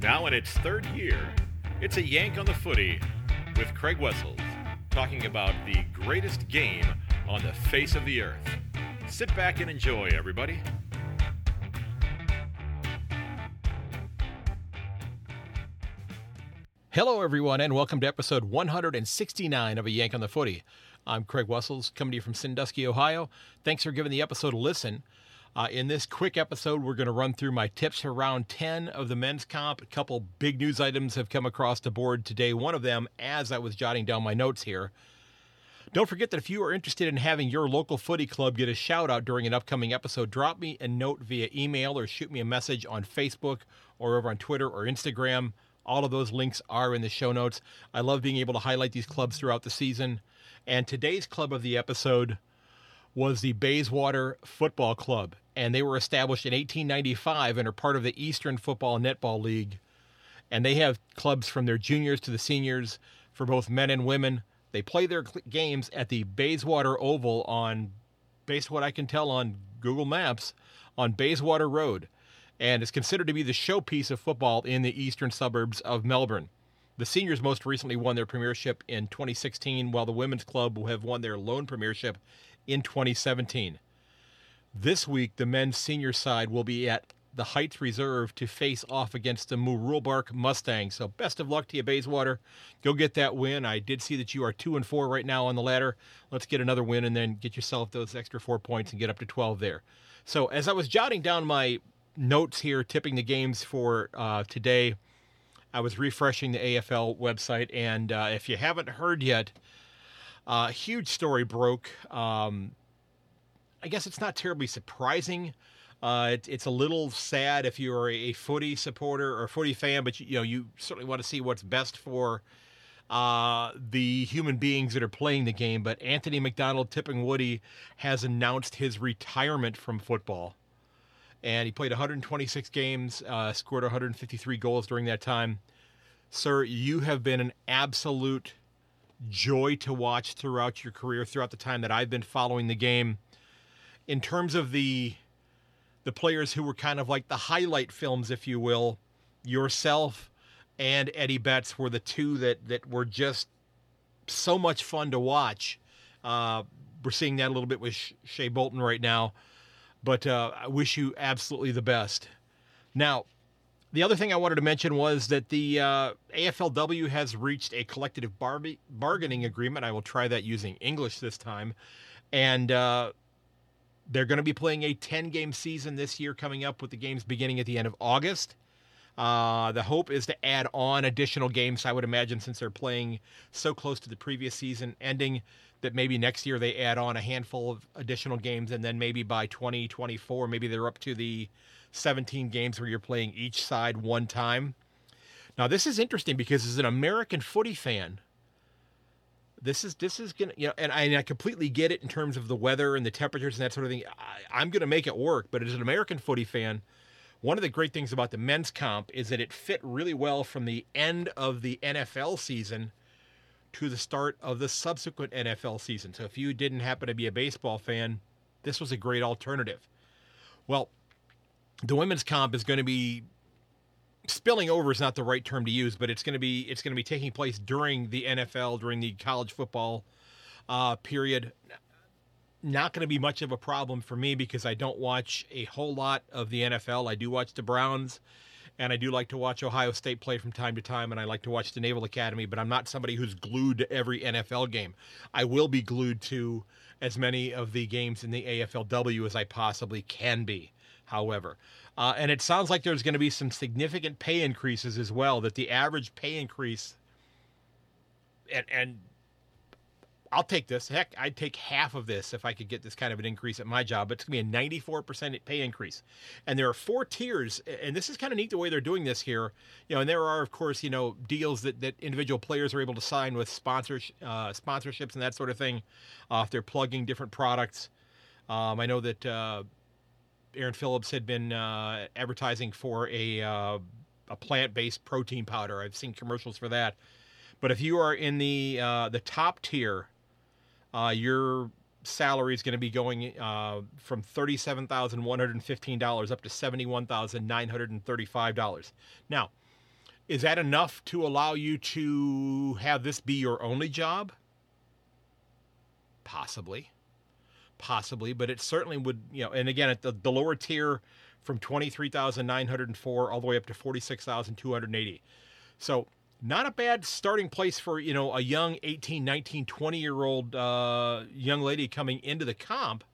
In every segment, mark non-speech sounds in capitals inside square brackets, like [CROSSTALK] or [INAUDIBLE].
Now in its third year, it's a yank on the footy with Craig Wessels talking about the greatest game on the face of the earth. Sit back and enjoy, everybody. Hello, everyone, and welcome to episode 169 of A Yank on the Footy. I'm Craig Wessels, coming to you from Sandusky, Ohio. Thanks for giving the episode a listen. Uh, in this quick episode, we're going to run through my tips for round 10 of the men's comp. A couple big news items have come across the board today. One of them, as I was jotting down my notes here. Don't forget that if you are interested in having your local footy club get a shout out during an upcoming episode, drop me a note via email or shoot me a message on Facebook or over on Twitter or Instagram. All of those links are in the show notes. I love being able to highlight these clubs throughout the season. And today's club of the episode was the Bayswater Football Club, and they were established in 1895 and are part of the Eastern Football Netball League. And they have clubs from their juniors to the seniors for both men and women. They play their games at the Bayswater Oval on, based what I can tell on Google Maps, on Bayswater Road, and is considered to be the showpiece of football in the eastern suburbs of Melbourne. The seniors most recently won their premiership in 2016, while the women's club will have won their lone premiership in 2017. This week, the men's senior side will be at the Heights Reserve to face off against the Mooroolbark Mustangs. So, best of luck to you, Bayswater. Go get that win. I did see that you are two and four right now on the ladder. Let's get another win and then get yourself those extra four points and get up to 12 there. So, as I was jotting down my notes here, tipping the games for uh, today, I was refreshing the AFL website, and uh, if you haven't heard yet, uh, huge story broke. Um, I guess it's not terribly surprising. Uh, it, it's a little sad if you're a footy supporter or a footy fan, but you, you know you certainly want to see what's best for uh, the human beings that are playing the game. But Anthony McDonald Tipungwuti has announced his retirement from football and he played 126 games, uh, scored 153 goals during that time. Sir, you have been an absolute joy to watch throughout your career, throughout the time that I've been following the game. In terms of the the players who were kind of like the highlight films, if you will, yourself and Eddie Betts were the two that that were just so much fun to watch. Uh, we're seeing that a little bit with Shai Bolton right now. But uh, I wish you absolutely the best. Now, the other thing I wanted to mention was that the uh, AFLW has reached a collective bar- bargaining agreement. I will try that using English this time. And uh, they're going to be playing a 10 game season this year, coming up with the games beginning at the end of August. Uh, the hope is to add on additional games, I would imagine, since they're playing so close to the previous season ending that maybe next year they add on a handful of additional games and then maybe by 2024 maybe they're up to the 17 games where you're playing each side one time now this is interesting because as an american footy fan this is this is gonna you know and I, and I completely get it in terms of the weather and the temperatures and that sort of thing I, i'm gonna make it work but as an american footy fan one of the great things about the men's comp is that it fit really well from the end of the nfl season to the start of the subsequent NFL season. So if you didn't happen to be a baseball fan, this was a great alternative. Well, the women's comp is going to be spilling over is not the right term to use, but it's going to be it's going to be taking place during the NFL during the college football uh, period. Not going to be much of a problem for me because I don't watch a whole lot of the NFL. I do watch the Browns and I do like to watch Ohio State play from time to time, and I like to watch the Naval Academy, but I'm not somebody who's glued to every NFL game. I will be glued to as many of the games in the AFLW as I possibly can be, however. Uh, and it sounds like there's going to be some significant pay increases as well, that the average pay increase, and, and I'll take this. Heck, I'd take half of this if I could get this kind of an increase at my job. But it's going to be a 94% pay increase. And there are four tiers, and this is kind of neat the way they're doing this here. You know, and there are, of course, you know, deals that, that individual players are able to sign with sponsors, uh, sponsorships and that sort of thing uh, if they're plugging different products. Um, I know that uh, Erin Phillips had been uh, advertising for a, uh, a plant based protein powder. I've seen commercials for that. But if you are in the uh, the top tier uh, your salary is going to be going uh, from $37,115 up to $71,935. Now, Is that enough to allow you to have this be your only job? Possibly. Possibly, but it certainly would, you know, and again, at the, the lower tier from 23,904 all the way up to 46,280. So, not a bad starting place for, you know, a young 18, 19, 20 year old uh, young lady coming into the comp.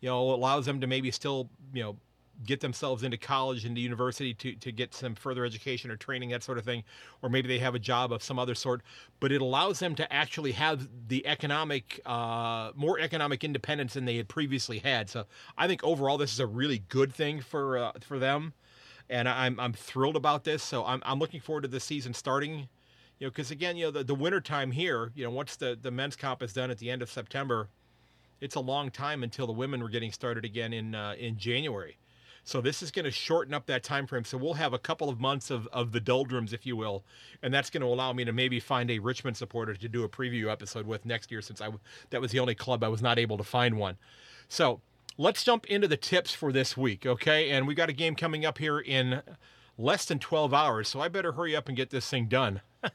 You know, allows them to maybe still, you know, get themselves into college, into university to, to get some further education or training, that sort of thing. Or maybe they have a job of some other sort, but it allows them to actually have the economic, uh, more economic independence than they had previously had. So I think overall, this is a really good thing for, uh, for them. And I'm, I'm thrilled about this. So I'm, I'm looking forward to the season starting, you know, because again, you know, the, the winter time here, you know, once the, the men's comp is done at the end of September, it's a long time until the women were getting started again in, uh, in January. So this is going to shorten up that time frame. So we'll have a couple of months of, of the doldrums, if you will, and that's going to allow me to maybe find a Richmond supporter to do a preview episode with next year, since I that was the only club I was not able to find one. So let's jump into the tips for this week, okay? And we got a game coming up here in less than 12 hours, so I better hurry up and get this thing done. [LAUGHS]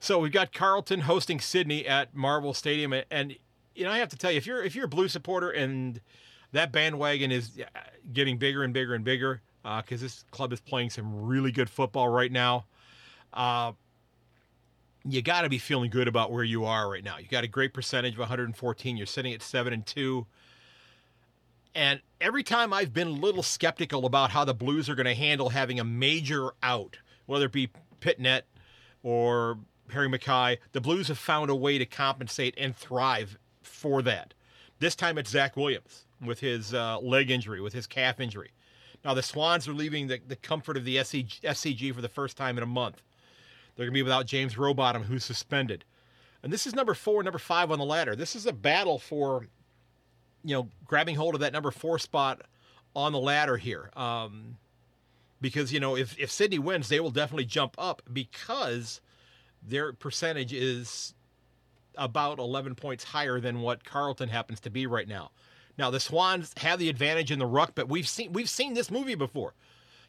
so we've got Carlton hosting Sydney at Marvel Stadium, and, and you know I have to tell you, if you're if you're a Blue supporter and that bandwagon is getting bigger and bigger and bigger because uh, this club is playing some really good football right now. Uh, you got to be feeling good about where you are right now. You got a great percentage of 114. You're sitting at seven and two. And every time I've been a little skeptical about how the Blues are going to handle having a major out, whether it be Pittonet or Harry McKay, the Blues have found a way to compensate and thrive for that. This time it's Zac Williams with his uh, leg injury, with his calf injury. Now, the Swans are leaving the, the comfort of the SCG, SCG for the first time in a month. They're going to be without James Rowbottom, who's suspended. And this is number four, number five on the ladder. This is a battle for, you know, grabbing hold of that number four spot on the ladder here. Um, because, you know, if, if Sydney wins, they will definitely jump up because their percentage is about 11 points higher than what Carlton happens to be right now. Now the Swans have the advantage in the ruck, but we've seen we've seen this movie before.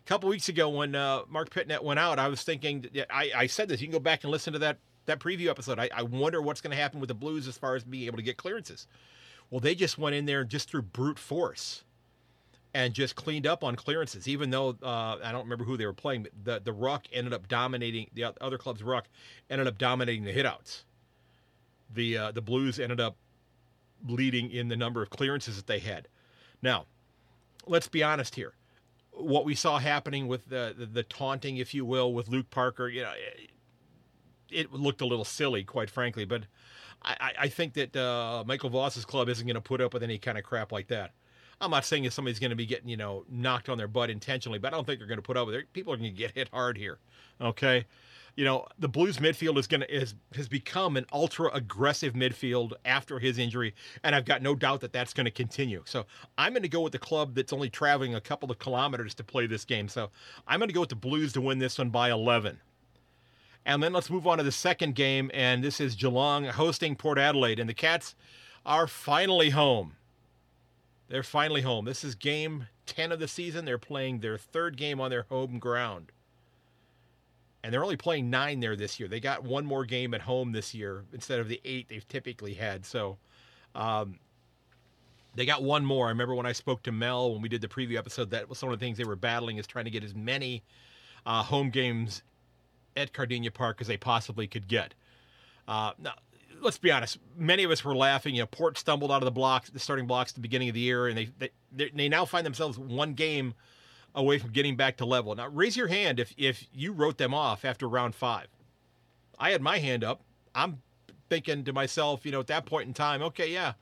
A couple weeks ago when uh, Marc Pittonet went out, I was thinking I, I, said this. You can go back and listen to that that preview episode. I, I wonder what's going to happen with the Blues as far as being able to get clearances. Well, they just went in there just through brute force and just cleaned up on clearances. Even though uh, I don't remember who they were playing, but the the ruck ended up dominating the other club's ruck ended up dominating the hitouts. The uh, the Blues ended up leading in the number of clearances that they had. Now, let's be honest here. What we saw happening with the, the, the taunting, if you will, with Luke Parker, you know, it, it looked a little silly, quite frankly. But I, I think that uh, Michael Voss's club isn't going to put up with any kind of crap like that. I'm not saying that somebody's going to be getting, you know, knocked on their butt intentionally, but I don't think they're going to put up with it. People are going to get hit hard here. Okay you know, the Blues midfield is going to is has become an ultra aggressive midfield after his injury, and I've got no doubt that that's going to continue. So I'm going to go with the club that's only traveling a couple of kilometers to play this game. So I'm going to go with the Blues to win this one by 11. And then let's move on to the second game, and this is Geelong hosting Port Adelaide, and the Cats are finally home. They're finally home. This is game 10 of the season. They're playing their third game on their home ground and they're only playing nine there this year. They got one more game at home this year instead of the eight they've typically had. So um, they got one more. I remember when I spoke to Mel when we did the preview episode, that was one of the things they were battling is trying to get as many uh, home games at Kardinia Park as they possibly could get. Uh, now, let's be honest. Many of us were laughing. You know, Port stumbled out of the blocks, the starting blocks at the beginning of the year, and they they, they now find themselves one game away from getting back to level. Now, raise your hand if, if you wrote them off after round five. I had my hand up. I'm thinking to myself, you know, at that point in time, okay, yeah,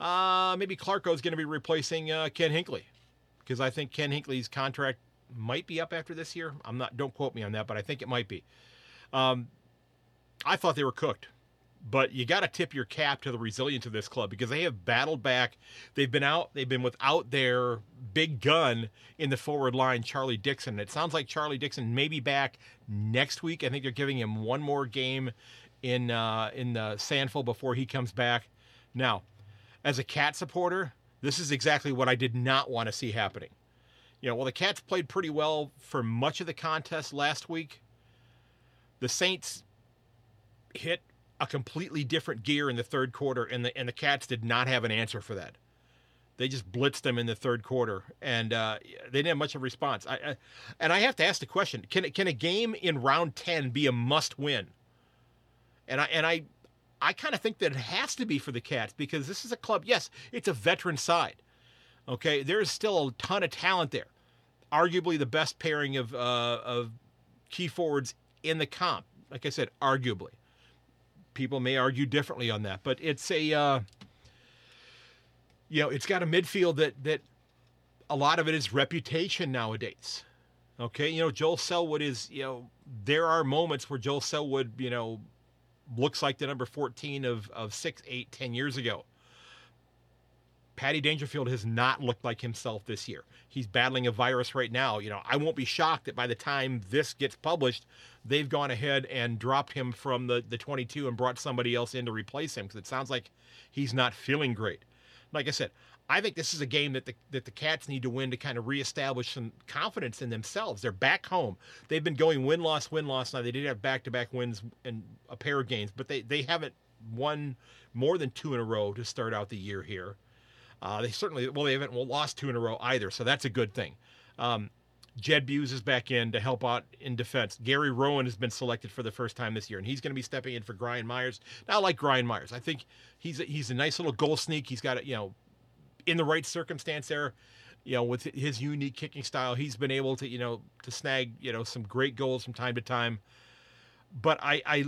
uh, maybe Clarko is going to be replacing uh, Ken Hinkley because I think Ken Hinkley's contract might be up after this year. I'm not, don't quote me on that, but I think it might be. Um, I thought they were cooked but you got to tip your cap to the resilience of this club because they have battled back. They've been out. They've been without their big gun in the forward line, Charlie Dixon. It sounds like Charlie Dixon may be back next week. I think they're giving him one more game in uh, in the SANFL before he comes back. Now, as a cat supporter, this is exactly what I did not want to see happening. You know, well, the Cats played pretty well for much of the contest last week The Saints hit a completely different gear in the third quarter, and the and the Cats did not have an answer for that. They just blitzed them in the third quarter, and uh, they didn't have much of a response. I, I, and I have to ask the question: Can can a game in round ten be a must win? And I and I I kind of think that it has to be for the Cats because this is a club. Yes, it's a veteran side. Okay, there's still a ton of talent there. Arguably the best pairing of uh, of key forwards in the comp. Like I said, arguably. People may argue differently on that, but it's a uh, you know it's got a midfield that that a lot of it is reputation nowadays. Okay, you know Joel Selwood is you know there are moments where Joel Selwood you know looks like the number 14 of, of six, eight, ten years ago. Paddy Dangerfield has not looked like himself this year. He's battling a virus right now. You know, I won't be shocked that by the time this gets published, they've gone ahead and dropped him from the, the 22 and brought somebody else in to replace him because it sounds like he's not feeling great. Like I said, I think this is a game that the that the Cats need to win to kind of reestablish some confidence in themselves. They're back home. They've been going win loss win loss. Now they did have back to back wins and a pair of games, but they they haven't won more than two in a row to start out the year here. Uh, they certainly well they haven't lost two in a row either, so that's a good thing. Um, Jed Bews is back in to help out in defense. Gary Rohan has been selected for the first time this year, and he's going to be stepping in for Brian Myers. Now, I like Brian Myers. I think he's a, he's a nice little goal sneak. He's got a, you know in the right circumstance there, you know, with his unique kicking style, he's been able to, you know, to snag, you know, some great goals from time to time. But I, I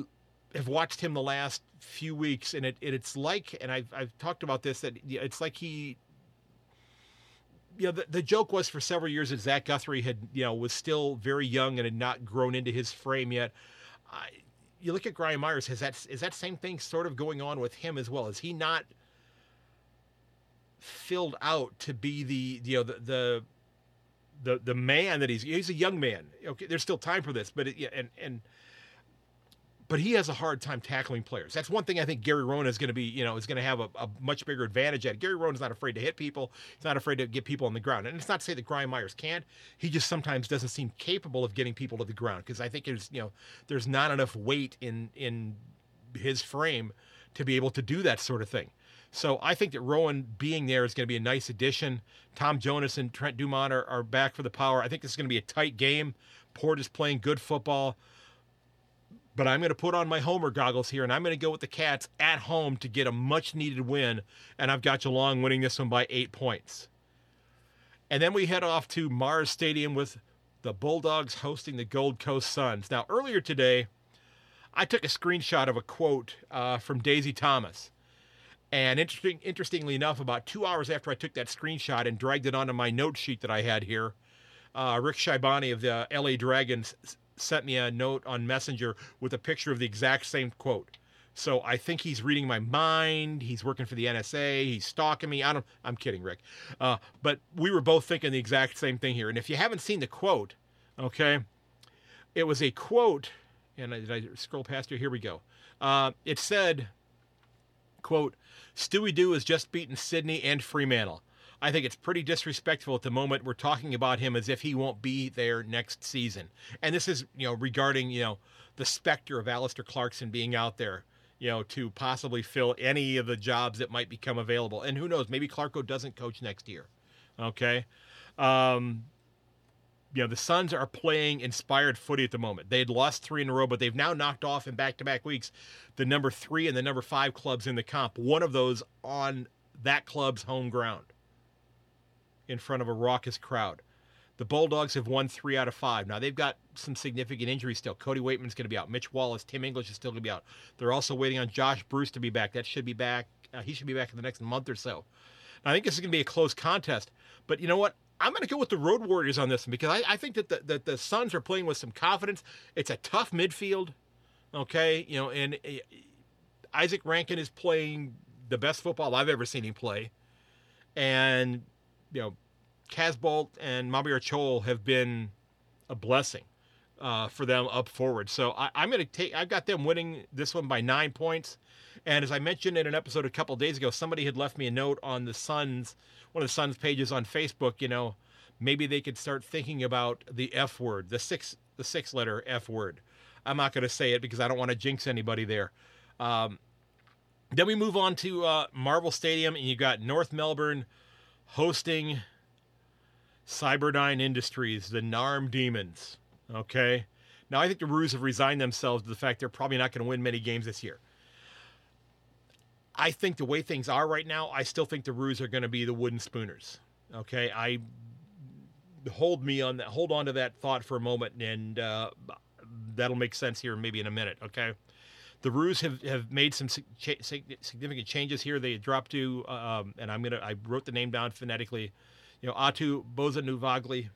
have watched him the last few weeks, and it, it's like, and I've, I've talked about this, that it's like he, you know, the, the joke was for several years that Zach Guthrie had, you know, was still very young and had not grown into his frame yet. I, you look at Brian Myers, has that is that same thing sort of going on with him as well? Is he not – filled out to be the you know the the the, the man that he's he's a young man. Okay, there's still time for this, but it, and and but he has a hard time tackling players. That's one thing I think Gary Rohan is going to be, you know, is going to have a, a, much bigger advantage at. Gary Rohan is not afraid to hit people. He's not afraid to get people on the ground. And it's not to say that Brian Myers can't. He just sometimes doesn't seem capable of getting people to the ground because I think there's, you know, there's not enough weight in in his frame to be able to do that sort of thing. So I think that Rohan being there is going to be a nice addition. Tom Jonas and Trent Dumont are, are back for the power. I think this is going to be a tight game. Port is playing good football. But I'm going to put on my homer goggles here, and I'm going to go with the Cats at home to get a much needed win. And I've got Geelong winning this one by eight points. And then we head off to Mars Stadium with the Bulldogs hosting the Gold Coast Suns. Now, earlier today, I took a screenshot of a quote uh, from Daisy Thomas. And interesting, interestingly enough, about two hours after I took that screenshot and dragged it onto my note sheet that I had here, uh, Rick Shaibani of the LA Dragons sent me a note on Messenger with a picture of the exact same quote. So I think he's reading my mind. He's working for the NSA. He's stalking me. I don't. I'm kidding, Rick. Uh, but we were both thinking the exact same thing here. And if you haven't seen the quote, okay, it was a quote. And I, did I scroll past here? Here we go. Uh, it said, "quote Stewie Dew has just beaten Sydney and Fremantle. I think it's pretty disrespectful at the moment we're talking about him as if he won't be there next season. And this is, you know, regarding, you know, the specter of Alastair Clarkson being out there, you know, to possibly fill any of the jobs that might become available. And who knows, maybe Clarko doesn't coach next year. Okay. Um, you know, the Suns are playing inspired footy at the moment. They had lost three in a row, but they've now knocked off in back to back weeks the number three and the number five clubs in the comp. One of those on that club's home ground in front of a raucous crowd. The Bulldogs have won three out of five. Now they've got some significant injuries still. Cody Weightman's going to be out. Mitch Wallis, Tim English is still going to be out. They're also waiting on Josh Bruce to be back. That should be back. Uh, he should be back in the next month or so. Now, I think this is going to be a close contest. But you know what? I'm going to go with the Road Warriors on this one because I, I think that the, that the Suns are playing with some confidence. It's a tough midfield, okay? You know, and uh, Izak Rankine is playing the best football I've ever seen him play, and you know, Casboult and Mabior Chol have been a blessing uh, for them up forward. So I, am going to take. I've got them winning this one by nine points. And as I mentioned in an episode a couple days ago, somebody had left me a note on the Suns one of the Suns pages on Facebook, you know, maybe they could start thinking about the F word, the six the six letter F word. I'm not going to say it because I don't want to jinx anybody there. Um, then we move on to uh, Marvel Stadium, and you got North Melbourne hosting Cyberdyne Industries, the NARM Demons. Okay. Now, I think the Roos have resigned themselves to the fact they're probably not going to win many games this year. I think the way things are right now, I still think the Roos are going to be the wooden spooners. Okay. I hold me on that, hold on to that thought for a moment, and uh, that'll make sense here maybe in a minute. Okay. The Roos have, have made some significant changes here. They dropped to, um, and I'm gonna I wrote the name down phonetically, you know, Atu Bozanuvagli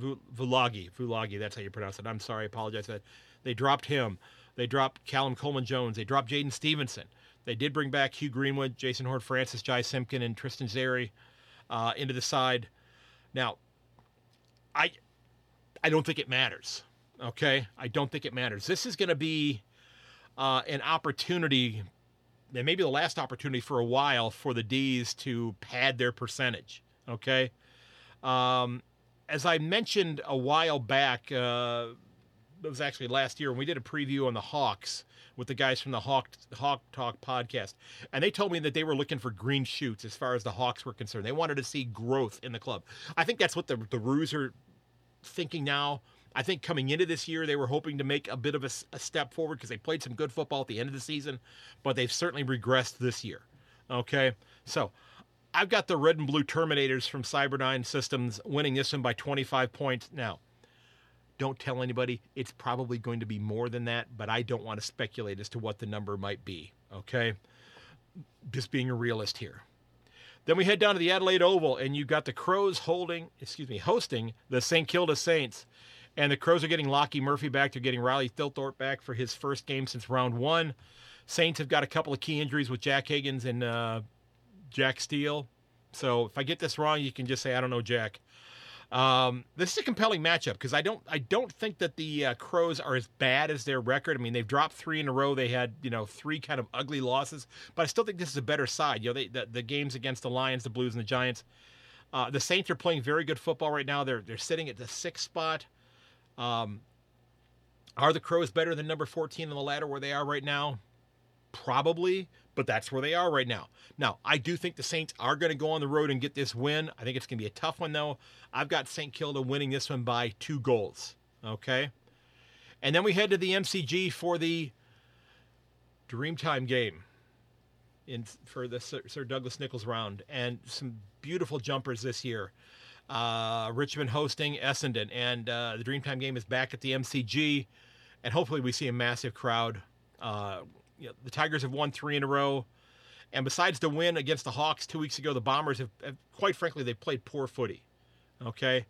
Vulagi, Vulagi, that's how you pronounce it. I'm sorry, I apologize that. They dropped him. They dropped Callum Coleman Jones. They dropped Jaidyn Stephenson. They did bring back Hugh Greenwood, Jason Horne-Francis, Jy Simpkin, and Tristan Xerri uh, into the side. Now, I I don't think it matters. Okay, I don't think it matters. This is going to be uh, an opportunity, and maybe the last opportunity for a while for the D's to pad their percentage. Okay, um, as I mentioned a while back, uh, it was actually last year when we did a preview on the Hawks with the guys from the Hawk Hawk Talk podcast, and they told me that they were looking for green shoots as far as the Hawks were concerned. They wanted to see growth in the club. I think that's what the the Roos are thinking now. I think coming into this year, they were hoping to make a bit of a, a step forward because they played some good football at the end of the season, but they've certainly regressed this year. Okay, so I've got the red and blue Terminators from Cyberdyne Systems winning this one by 25 points. Now, don't tell anybody. It's probably going to be more than that, but I don't want to speculate as to what the number might be. Okay, just being a realist here. Then we head down to the Adelaide Oval, and you've got the Crows holding, excuse me, hosting the St. Kilda Saints. And the Crows are getting Lockie Murphy back. They're getting Riley Thilthorpe back for his first game since round one. Saints have got a couple of key injuries with Jack Higgins and uh, Jack Steele. So if I get this wrong, you can just say I don't know Jack. Um, this is a compelling matchup because I don't I don't think that the uh, Crows are as bad as their record. I mean, they've dropped three in a row. They had you know three kind of ugly losses, but I still think this is a better side. You know, they, the, the games against the Lions, the Blues, and the Giants. Uh, the Saints are playing very good football right now. They're they're sitting at the sixth spot. Um, are the Crows better than number 14 on the ladder where they are right now? Probably, but that's where they are right now. Now, I do think the Saints are going to go on the road and get this win. I think it's going to be a tough one, though. I've got St. Kilda winning this one by two goals. Okay. And then we head to the MCG for the Dreamtime game in for the Sir, Sir Douglas Nicholls round, and some beautiful jumpers this year uh, Richmond hosting Essendon, and uh, the Dreamtime game is back at the MCG, and hopefully we see a massive crowd. Uh, you know, the Tigers have won three in a row, and besides the win against the Hawks two weeks ago, the Bombers have, have quite frankly, they played poor footy. Okay,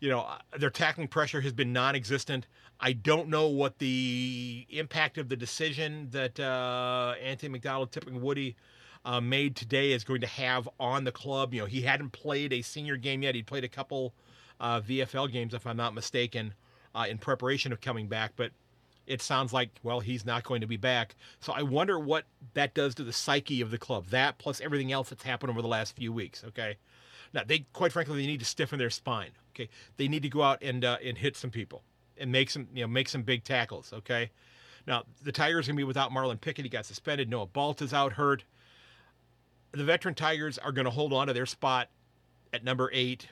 you know uh, their tackling pressure has been non-existent. I don't know what the impact of the decision that uh, Anthony McDonald Tipungwuti uh, made today is going to have on the club. You know, he hadn't played a senior game yet. He'd played a couple uh, VFL games, if I'm not mistaken, uh, in preparation of coming back. But it sounds like, well, he's not going to be back. So I wonder what that does to the psyche of the club. That plus everything else that's happened over the last few weeks. Okay. Now they, quite frankly, they need to stiffen their spine. Okay. They need to go out and uh, and hit some people and make some you know make some big tackles. Okay. Now the Tigers gonna be without Marlon Pickett. He got suspended. Noah Balt is out hurt the veteran Tigers are going to hold on to their spot at number eight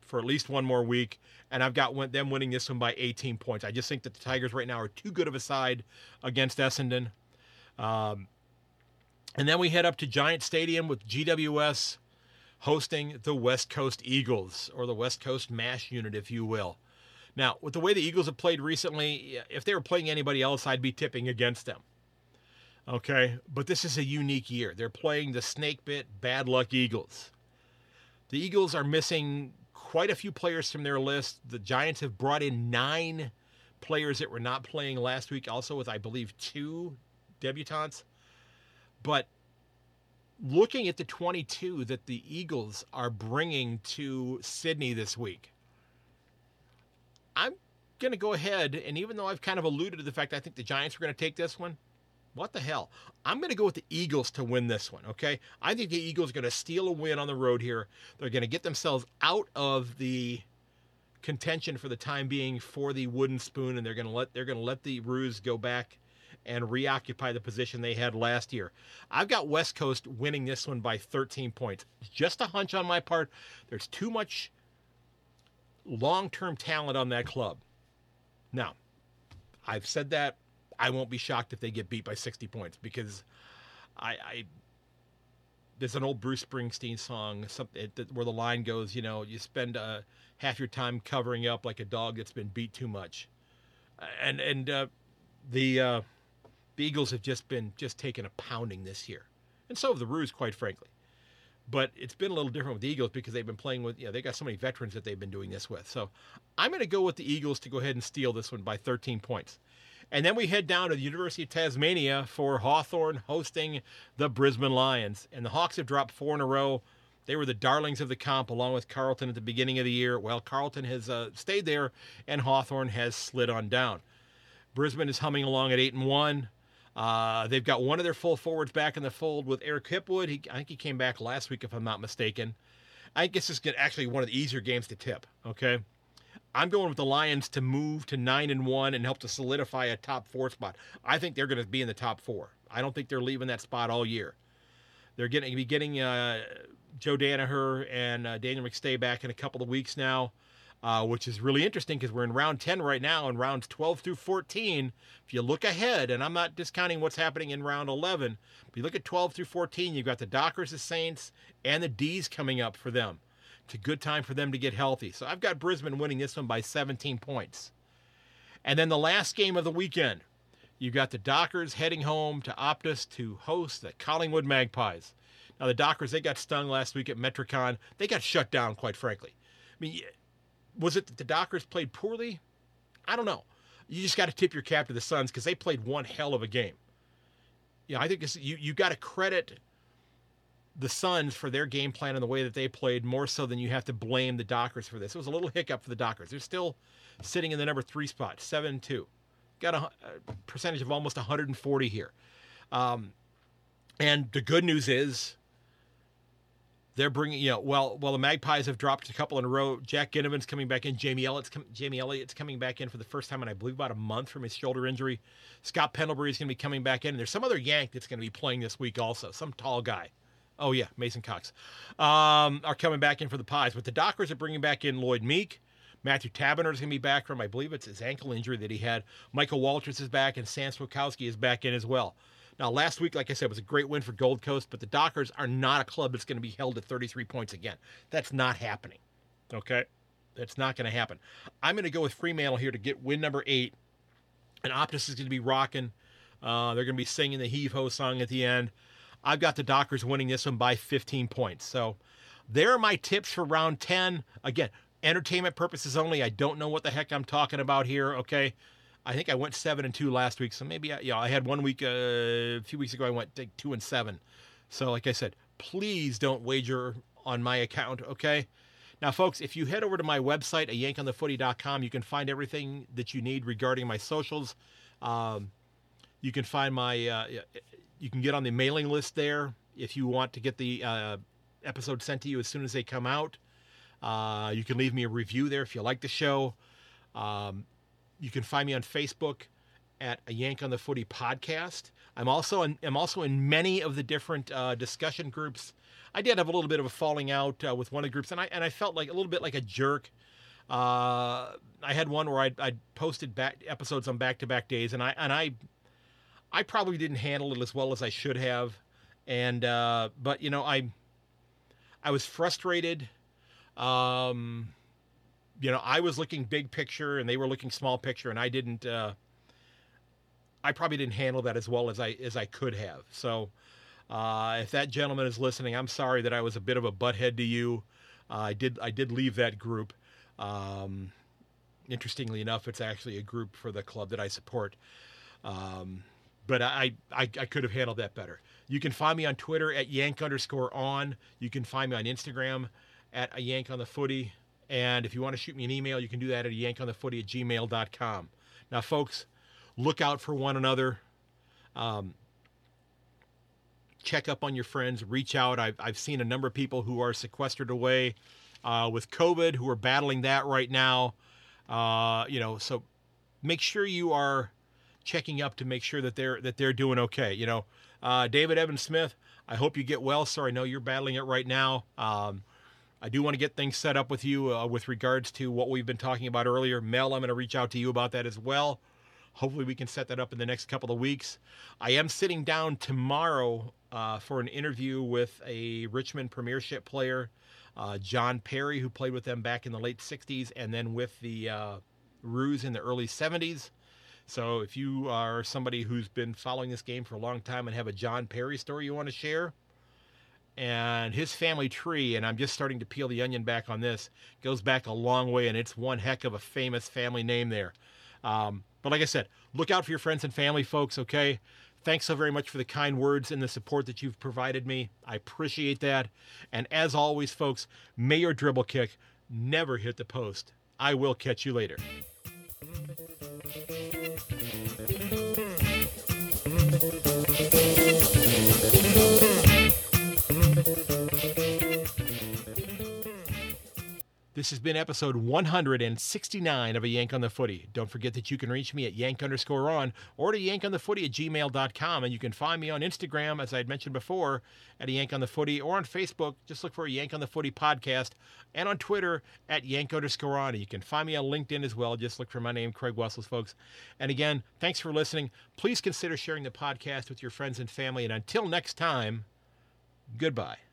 for at least one more week. And I've got them winning this one by 18 points. I just think that the Tigers right now are too good of a side against Essendon. Um, and then we head up to Giant Stadium with GWS hosting the West Coast Eagles, or the West Coast MASH unit, if you will. Now, with the way the Eagles have played recently, if they were playing anybody else, I'd be tipping against them. Okay, but this is a unique year. They're playing the snake bit bad luck Eagles. The Eagles are missing quite a few players from their list. The Giants have brought in nine players that were not playing last week, also with, I believe, two debutantes. But looking at the 22 that the Eagles are bringing to Sydney this week, I'm going to go ahead, and even though I've kind of alluded to the fact I think the Giants are going to take this one, what the hell? I'm going to go with the Eagles to win this one, okay? I think the Eagles are going to steal a win on the road here. They're going to get themselves out of the contention for the time being for the wooden spoon, and they're going to let they're going to let the Roos go back and reoccupy the position they had last year. I've got West Coast winning this one by 13 points. Just a hunch on my part. There's too much long-term talent on that club. Now, I've said that. I won't be shocked if they get beat by 60 points because I, I there's an old Bruce Springsteen song something where the line goes, you know, you spend uh, half your time covering up like a dog that's been beat too much, and and uh, the uh, the Eagles have just been just taking a pounding this year, and so have the Roos, quite frankly. But it's been a little different with the Eagles because they've been playing with, you know, they got so many veterans that they've been doing this with. So I'm going to go with the Eagles to go ahead and steal this one by 13 points. And then we head down to the University of Tasmania for Hawthorn hosting the Brisbane Lions. And the Hawks have dropped four in a row. They were the darlings of the comp along with Carlton at the beginning of the year. Well, Carlton has uh, stayed there and Hawthorn has slid on down. Brisbane is humming along at 8 and 1. Uh, they've got one of their full forwards back in the fold with Eric Hipwood. He, I think he came back last week, if I'm not mistaken. I think this is actually one of the easier games to tip. Okay, I'm going with the Lions to move to nine and one and help to solidify a top four spot. I think they're going to be in the top four. I don't think they're leaving that spot all year. They're going to be getting uh, Joe Daniher and uh, Daniel McStay back in a couple of weeks now uh, which is really interesting because we're in round 10 right now, and rounds 12 through 14. If you look ahead, and I'm not discounting what's happening in round 11, if you look at 12 through 14, you've got the Dockers, the Saints, and the D's coming up for them. It's a good time for them to get healthy. So I've got Brisbane winning this one by 17 points. And then the last game of the weekend, you've got the Dockers heading home to Optus to host the Collingwood Magpies. Now, the Dockers, they got stung last week at Metricon. They got shut down, quite frankly. I mean, was it that the Dockers played poorly? I don't know. You just got to tip your cap to the Suns because they played one hell of a game. Yeah, I think you you got to credit the Suns for their game plan and the way that they played more so than you have to blame the Dockers for this. It was a little hiccup for the Dockers. They're still sitting in the number three spot, seven two. Got a, a percentage of almost 140 here. Um, and the good news is they're bringing, you know, well, well, the Magpies have dropped a couple in a row. Jack Ginnivan's coming back in. Jamie Elliott's com- Jamie Elliott's coming back in for the first time in I believe about a month from his shoulder injury. Scott Pendlebury is going to be coming back in. And there's some other Yank that's going to be playing this week also. Some tall guy. Oh yeah, Mason Cox um, are coming back in for the Pies. But the Dockers are bringing back in Lloyd Meek. Matthew Taberner is going to be back from, I believe it's his ankle injury that he had. Michael Walters is back, and Sam Switkowski is back in as well. Now, last week, like I said, was a great win for Gold Coast, but the Dockers are not a club that's going to be held at 33 points again. That's not happening. Okay? That's not going to happen. I'm going to go with Fremantle here to get win number eight. And Optus is going to be rocking. Uh, they're going to be singing the Heave Ho song at the end. I've got the Dockers winning this one by 15 points. So there are my tips for round 10. Again, entertainment purposes only. I don't know what the heck I'm talking about here. Okay. I think I went seven and two last week, so maybe I, know, I had one week uh, a few weeks ago. I went two and seven. So, like I said, please don't wager on my account. Okay. Now, folks, if you head over to my website at yankonthefooty.com, you can find everything that you need regarding my socials. Um, you can find my, uh, you can get on the mailing list there if you want to get the uh, episode sent to you as soon as they come out. Uh, you can leave me a review there if you like the show. Um, you can find me on Facebook at a Yank on the Footy podcast. I'm also in, I'm also in many of the different uh, discussion groups. I did have a little bit of a falling out uh, with one of the groups, and I and I felt like a little bit like a jerk. Uh, I had one where I I posted back episodes on back to back days, and I and I I probably didn't handle it as well as I should have, and uh, but you know I I was frustrated. Um, you know, I was looking big picture and they were looking small picture, and I didn't. Uh, I probably didn't handle that as well as I as I could have. So, uh, if that gentleman is listening, I'm sorry that I was a bit of a butthead to you. Uh, I did I did leave that group. Um, interestingly enough, it's actually a group for the club that I support. Um, but I, I, I could have handled that better. You can find me on Twitter at yank underscore on. You can find me on Instagram at a yank on the footy. And if you want to shoot me an email, you can do that at yankonthefooty at gmail.com. Now, folks, look out for one another. Um, check up on your friends. Reach out. I've, I've seen a number of people who are sequestered away uh, with COVID who are battling that right now. Uh, you know, so make sure you are checking up to make sure that they're that they're doing okay. You know, uh, David Evan Smith, I hope you get well, sir. I know you're battling it right now. Um, I do want to get things set up with you uh, with regards to what we've been talking about earlier. Mel, I'm going to reach out to you about that as well. Hopefully, we can set that up in the next couple of weeks. I am sitting down tomorrow uh, for an interview with a Richmond Premiership player, uh, John Perry, who played with them back in the late 60s and then with the uh, Roos in the early 70s. So, if you are somebody who's been following this game for a long time and have a John Perry story you want to share, and his family tree, and I'm just starting to peel the onion back on this, goes back a long way, and it's one heck of a famous family name there. Um, but like I said, look out for your friends and family, folks, okay? Thanks so very much for the kind words and the support that you've provided me. I appreciate that. And as always, folks, may your dribble kick never hit the post. I will catch you later. This has been episode 169 of A Yank on the Footy. Don't forget that you can reach me at yank underscore on or to yankonthefooty at gmail.com. And you can find me on Instagram, as I had mentioned before, at A Yank on the Footy, or on Facebook, just look for a Yank on the Footy podcast, and on Twitter at yank underscore on. You can find me on LinkedIn as well. Just look for my name, Craig Wessels, folks. And again, thanks for listening. Please consider sharing the podcast with your friends and family. And until next time, goodbye.